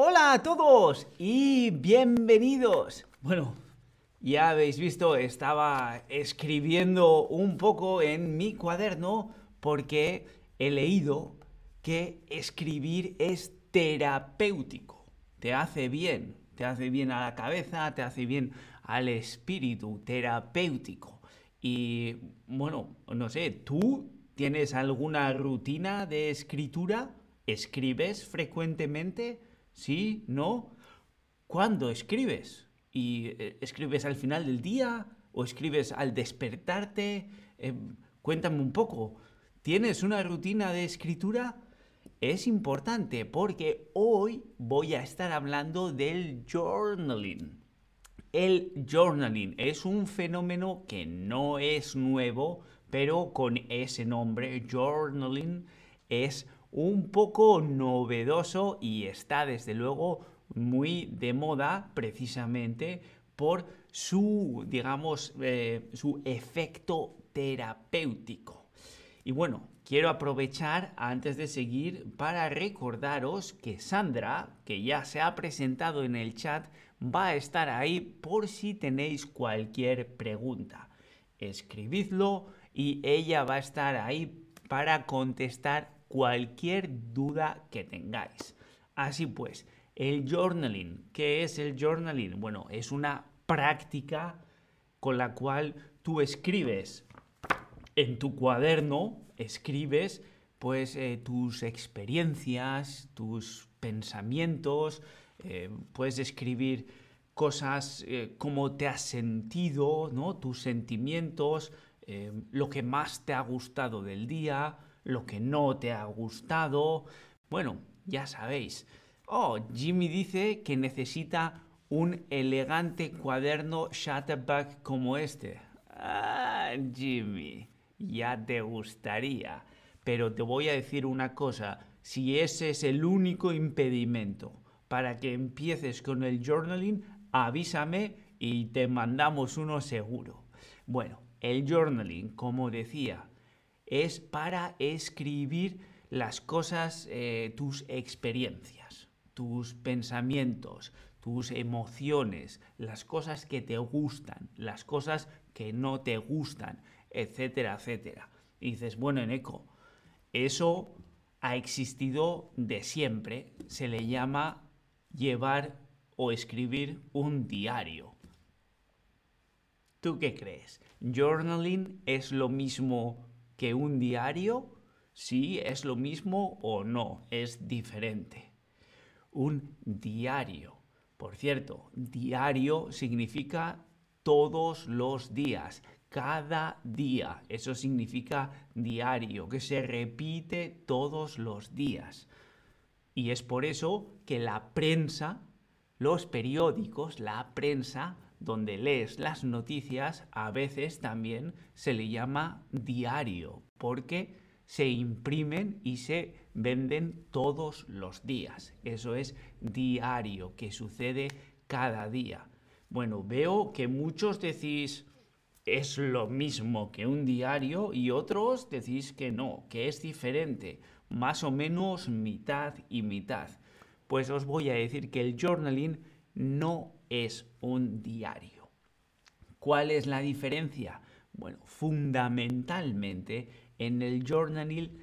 Hola a todos y bienvenidos. Bueno, ya habéis visto, estaba escribiendo un poco en mi cuaderno porque he leído que escribir es terapéutico. Te hace bien, te hace bien a la cabeza, te hace bien al espíritu, terapéutico. Y bueno, no sé, ¿tú tienes alguna rutina de escritura? ¿Escribes frecuentemente? ¿Sí? ¿No? ¿Cuándo escribes? ¿Y eh, escribes al final del día? ¿O escribes al despertarte? Eh, cuéntame un poco. ¿Tienes una rutina de escritura? Es importante porque hoy voy a estar hablando del journaling. El journaling es un fenómeno que no es nuevo, pero con ese nombre, journaling, es un poco novedoso y está desde luego muy de moda precisamente por su, digamos, eh, su efecto terapéutico. Y bueno, quiero aprovechar antes de seguir para recordaros que Sandra, que ya se ha presentado en el chat, va a estar ahí por si tenéis cualquier pregunta. Escribidlo y ella va a estar ahí para contestar cualquier duda que tengáis. Así pues, el journaling, ¿qué es el journaling? Bueno, es una práctica con la cual tú escribes en tu cuaderno, escribes pues eh, tus experiencias, tus pensamientos, eh, puedes escribir cosas eh, como te has sentido, ¿no? tus sentimientos, lo que más te ha gustado del día, lo que no te ha gustado. Bueno, ya sabéis. Oh, Jimmy dice que necesita un elegante cuaderno Shutterback como este. Ah, Jimmy, ya te gustaría. Pero te voy a decir una cosa, si ese es el único impedimento para que empieces con el journaling, avísame y te mandamos uno seguro. Bueno, el journaling, como decía, es para escribir las cosas, eh, tus experiencias, tus pensamientos, tus emociones, las cosas que te gustan, las cosas que no te gustan, etcétera, etcétera. Y dices, bueno, eco eso ha existido de siempre, se le llama llevar o escribir un diario. ¿Tú qué crees? ¿Journaling es lo mismo que un diario, sí, es lo mismo o no, es diferente. Un diario. Por cierto, diario significa todos los días, cada día. Eso significa diario, que se repite todos los días. Y es por eso que la prensa, los periódicos, la prensa, donde lees las noticias, a veces también se le llama diario, porque se imprimen y se venden todos los días. Eso es diario, que sucede cada día. Bueno, veo que muchos decís es lo mismo que un diario y otros decís que no, que es diferente, más o menos mitad y mitad. Pues os voy a decir que el journaling no es un diario. ¿Cuál es la diferencia? Bueno, fundamentalmente en el journaling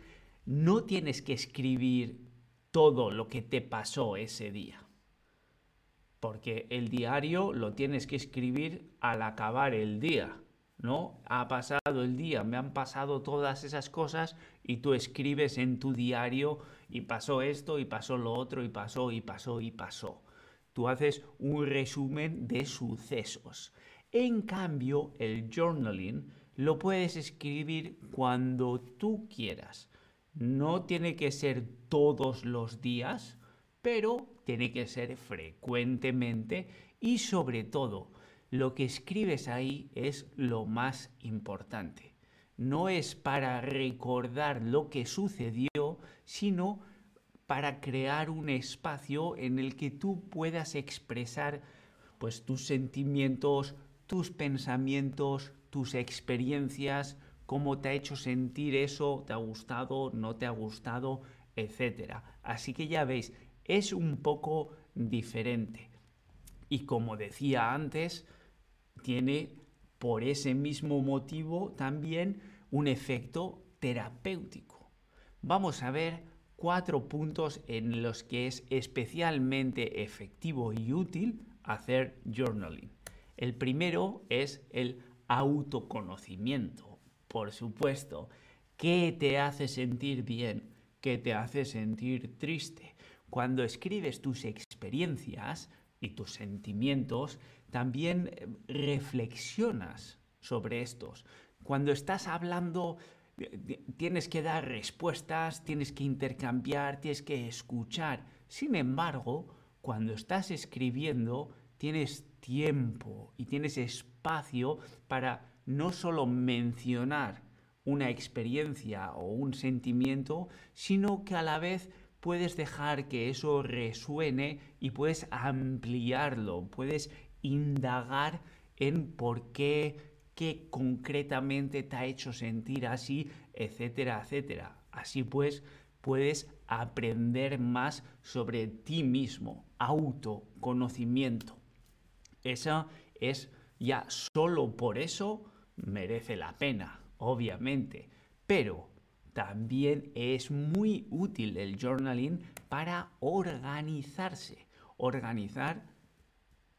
no tienes que escribir todo lo que te pasó ese día. Porque el diario lo tienes que escribir al acabar el día, ¿no? Ha pasado el día, me han pasado todas esas cosas y tú escribes en tu diario y pasó esto y pasó lo otro y pasó y pasó y pasó. Tú haces un resumen de sucesos. En cambio, el journaling lo puedes escribir cuando tú quieras. No tiene que ser todos los días, pero tiene que ser frecuentemente y sobre todo, lo que escribes ahí es lo más importante. No es para recordar lo que sucedió, sino para crear un espacio en el que tú puedas expresar pues tus sentimientos, tus pensamientos, tus experiencias, cómo te ha hecho sentir eso, te ha gustado, no te ha gustado, etcétera. Así que ya veis, es un poco diferente. Y como decía antes, tiene por ese mismo motivo también un efecto terapéutico. Vamos a ver cuatro puntos en los que es especialmente efectivo y útil hacer journaling. El primero es el autoconocimiento, por supuesto. ¿Qué te hace sentir bien? ¿Qué te hace sentir triste? Cuando escribes tus experiencias y tus sentimientos, también eh, reflexionas sobre estos. Cuando estás hablando, tienes que dar respuestas, tienes que intercambiar, tienes que escuchar. Sin embargo, cuando estás escribiendo, tienes tiempo y tienes espacio para no solo mencionar una experiencia o un sentimiento, sino que a la vez puedes dejar que eso resuene y puedes ampliarlo, puedes indagar en por qué, qué concretamente te ha hecho sentir así, etcétera, etcétera. Así pues, puedes aprender más sobre ti mismo, autoconocimiento. Esa es ya solo por eso merece la pena, obviamente, pero también es muy útil el journaling para organizarse, organizar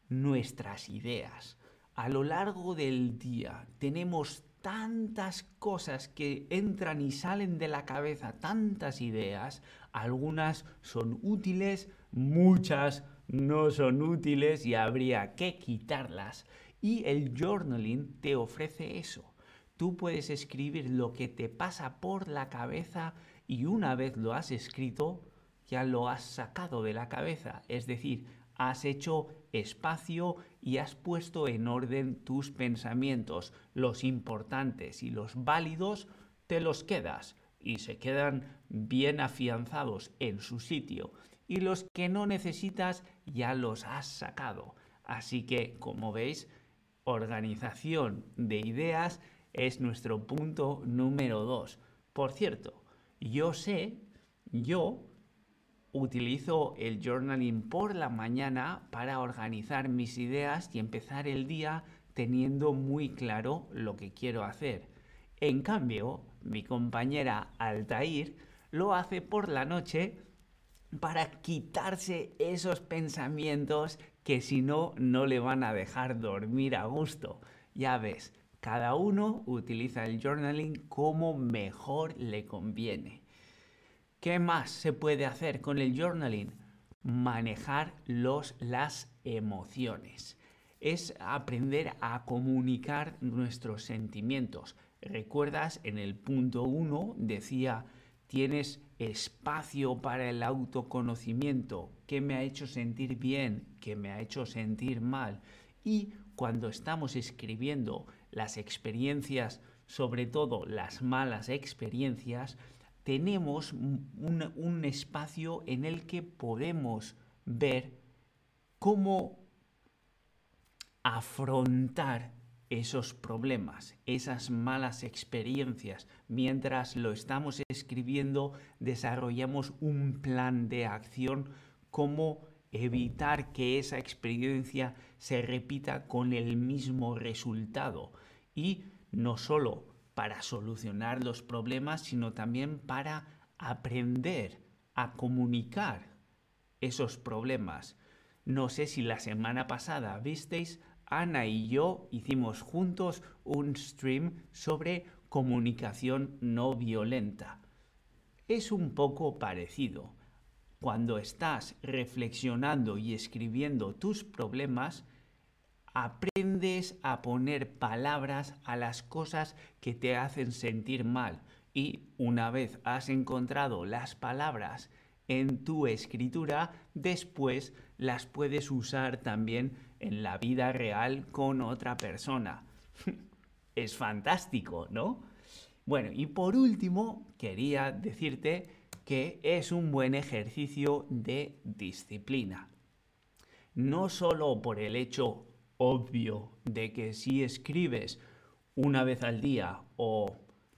nuestras ideas. A lo largo del día tenemos tantas cosas que entran y salen de la cabeza, tantas ideas, algunas son útiles, muchas no son útiles y habría que quitarlas. Y el journaling te ofrece eso. Tú puedes escribir lo que te pasa por la cabeza y una vez lo has escrito, ya lo has sacado de la cabeza. Es decir, has hecho espacio y has puesto en orden tus pensamientos. Los importantes y los válidos te los quedas y se quedan bien afianzados en su sitio. Y los que no necesitas ya los has sacado. Así que, como veis, organización de ideas es nuestro punto número dos. Por cierto, yo sé, yo utilizo el journaling por la mañana para organizar mis ideas y empezar el día teniendo muy claro lo que quiero hacer. En cambio, mi compañera Altair lo hace por la noche para quitarse esos pensamientos que si no, no le van a dejar dormir a gusto. Ya ves, cada uno utiliza el journaling como mejor le conviene. ¿Qué más se puede hacer con el journaling? Manejar los, las emociones. Es aprender a comunicar nuestros sentimientos. ¿Recuerdas? En el punto 1 decía, tienes espacio para el autoconocimiento, qué me ha hecho sentir bien, qué me ha hecho sentir mal. Y cuando estamos escribiendo las experiencias, sobre todo las malas experiencias, tenemos un, espacio en el que podemos ver cómo afrontar esos problemas, esas malas experiencias. Mientras lo estamos escribiendo, desarrollamos un plan de acción como evitar que esa experiencia se repita con el mismo resultado. Y no solo para solucionar los problemas, sino también para aprender a comunicar esos problemas. No sé si la semana pasada visteis Ana y yo hicimos juntos un stream sobre comunicación no violenta. Es un poco parecido. Cuando estás reflexionando y escribiendo tus problemas, aprendes a poner palabras a las cosas que te hacen sentir mal y una vez has encontrado las palabras en tu escritura, después las puedes usar también en la vida real con otra persona. es fantástico, ¿no? Bueno, y por último, quería decirte que es un buen ejercicio de disciplina. No solo por el hecho obvio de que si escribes una vez al día o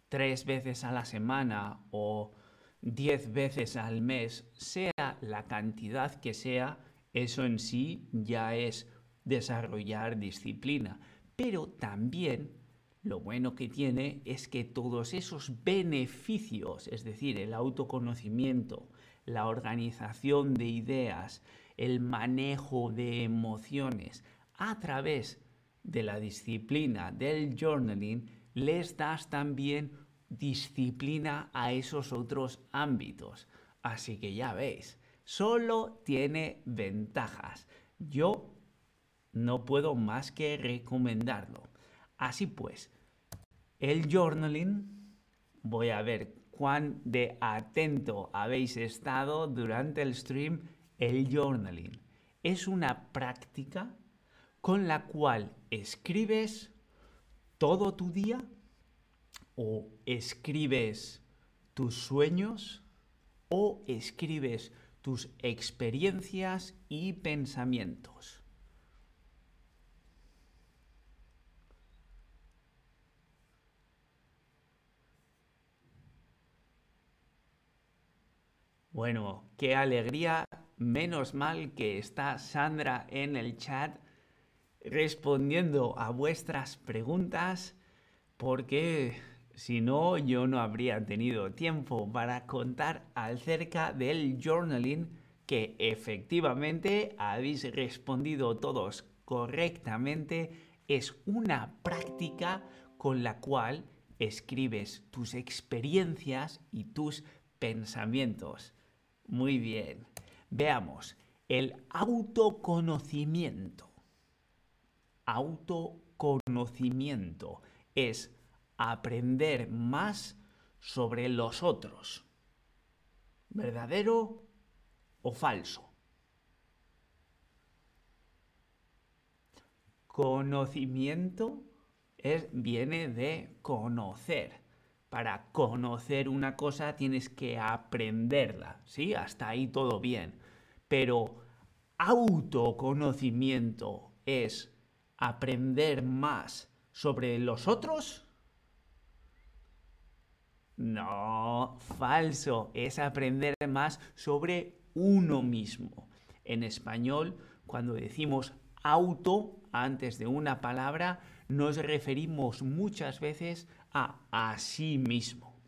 tres veces a la semana o diez veces al mes, sea la cantidad que sea, Eso en sí ya es desarrollar disciplina. Pero también lo bueno que tiene es que todos esos beneficios, es decir, el autoconocimiento, la organización de ideas, el manejo de emociones, a través de la disciplina del journaling, les das también disciplina a esos otros ámbitos. Así que ya veis, solo tiene ventajas. Yo no puedo más que recomendarlo. Así pues, el journaling, voy a ver cuán de atento habéis estado durante el stream. El journaling es una práctica con la cual escribes todo tu día o escribes tus sueños o escribes tus experiencias y pensamientos. Bueno, qué alegría. Menos mal que está Sandra en el chat respondiendo a vuestras preguntas porque si no yo no habría tenido tiempo para contar acerca del journaling que efectivamente habéis respondido todos correctamente. Es una práctica con la cual escribes tus experiencias y tus pensamientos. Muy bien. Veamos. El autoconocimiento. Autoconocimiento es aprender más sobre los otros. ¿Verdadero o falso? Conocimiento es, viene de conocer para conocer una cosa tienes que aprenderla, ¿sí? Hasta ahí todo bien. Pero autoconocimiento es aprender más sobre los otros. No, falso, es aprender más sobre uno mismo. En español, cuando decimos auto antes de una palabra, nos referimos muchas veces a a sí mismo.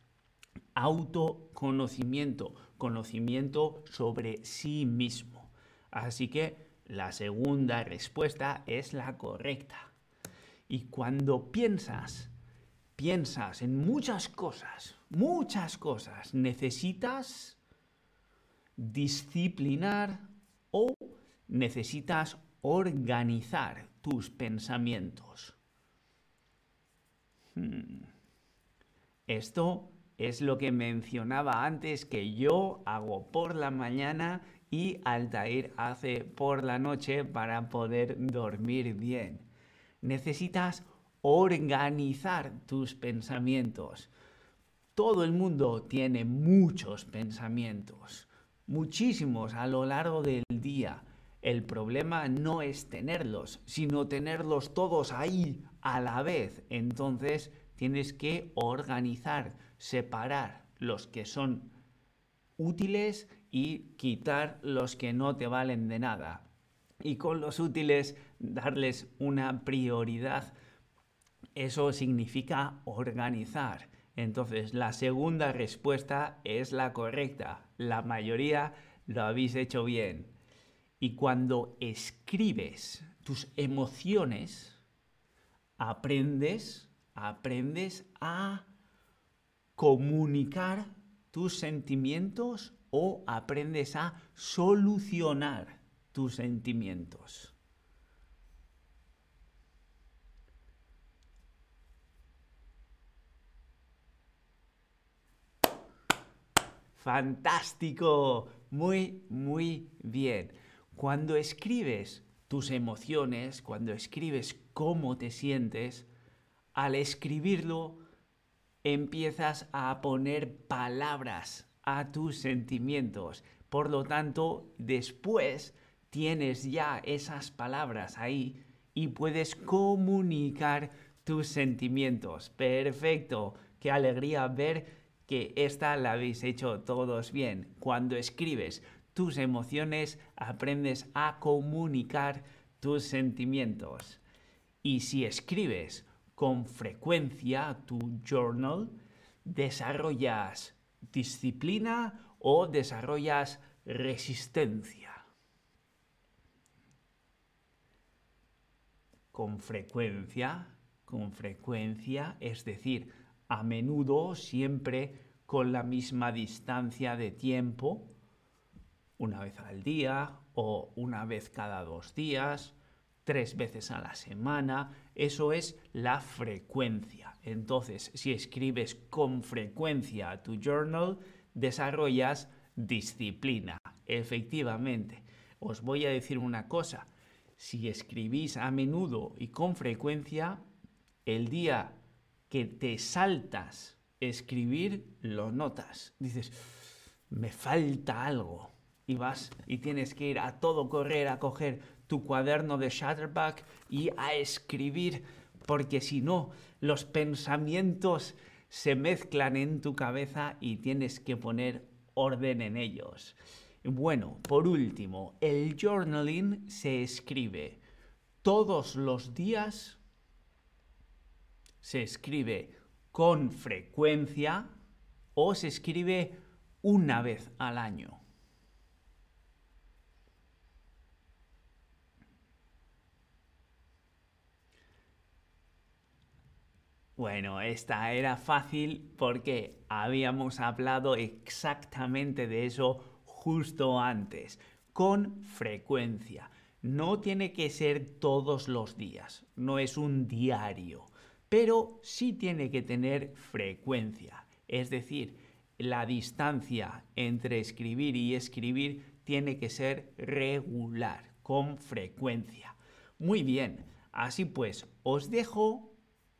Autoconocimiento, conocimiento sobre sí mismo. Así que la segunda respuesta es la correcta. Y cuando piensas, piensas en muchas cosas, muchas cosas, necesitas disciplinar o necesitas organizar tus pensamientos. Hmm. Esto es lo que mencionaba antes que yo hago por la mañana y Altair hace por la noche para poder dormir bien. Necesitas organizar tus pensamientos. Todo el mundo tiene muchos pensamientos, muchísimos a lo largo del día. El problema no es tenerlos, sino tenerlos todos ahí a la vez. Entonces, tienes que organizar, separar los que son útiles y quitar los que no te valen de nada. Y con los útiles darles una prioridad. Eso significa organizar. Entonces, la segunda respuesta es la correcta. La mayoría lo habéis hecho bien. Y cuando escribes tus emociones, aprendes aprendes a comunicar tus sentimientos o aprendes a solucionar tus sentimientos. Fantástico, muy, muy bien. Cuando escribes tus emociones, cuando escribes cómo te sientes, al escribirlo empiezas a poner palabras a tus sentimientos. Por lo tanto, después tienes ya esas palabras ahí y puedes comunicar tus sentimientos. Perfecto. Qué alegría ver que esta la habéis hecho todos bien. Cuando escribes tus emociones, aprendes a comunicar tus sentimientos. Y si escribes con frecuencia tu journal, desarrollas disciplina o desarrollas resistencia. Con frecuencia, con frecuencia, es decir, a menudo, siempre con la misma distancia de tiempo, una vez al día o una vez cada dos días, tres veces a la semana, eso es la frecuencia. Entonces, si escribes con frecuencia tu journal, desarrollas disciplina. Efectivamente, os voy a decir una cosa, si escribís a menudo y con frecuencia, el día que te saltas escribir, lo notas. Dices, me falta algo. Y vas y tienes que ir a todo correr a coger tu cuaderno de Shutterback y a escribir, porque si no, los pensamientos se mezclan en tu cabeza y tienes que poner orden en ellos. Bueno, por último, el journaling se escribe todos los días, se escribe con frecuencia o se escribe una vez al año. Bueno, esta era fácil porque habíamos hablado exactamente de eso justo antes, con frecuencia. No tiene que ser todos los días, no es un diario, pero sí tiene que tener frecuencia. Es decir, la distancia entre escribir y escribir tiene que ser regular, con frecuencia. Muy bien, así pues, os dejo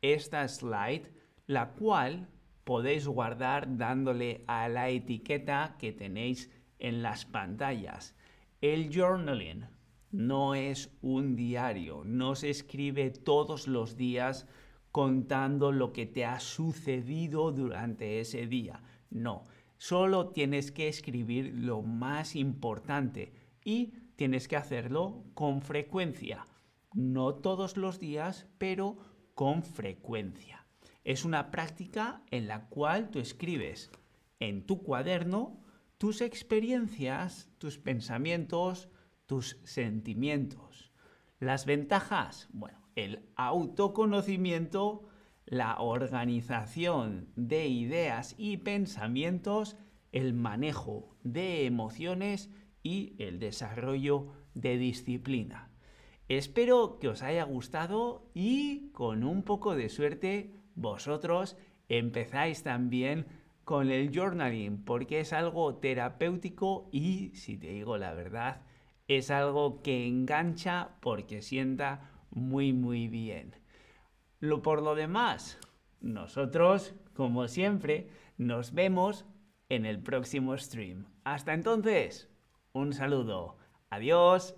esta slide, la cual podéis guardar dándole a la etiqueta que tenéis en las pantallas. El journaling no es un diario, no se escribe todos los días contando lo que te ha sucedido durante ese día. No, solo tienes que escribir lo más importante y tienes que hacerlo con frecuencia. No todos los días, pero con frecuencia. Es una práctica en la cual tú escribes en tu cuaderno tus experiencias, tus pensamientos, tus sentimientos. Las ventajas, bueno, el autoconocimiento, la organización de ideas y pensamientos, el manejo de emociones y el desarrollo de disciplina. Espero que os haya gustado y con un poco de suerte vosotros empezáis también con el journaling porque es algo terapéutico y, si te digo la verdad, es algo que engancha porque sienta muy muy bien. Lo por lo demás, nosotros, como siempre, nos vemos en el próximo stream. Hasta entonces, un saludo. Adiós.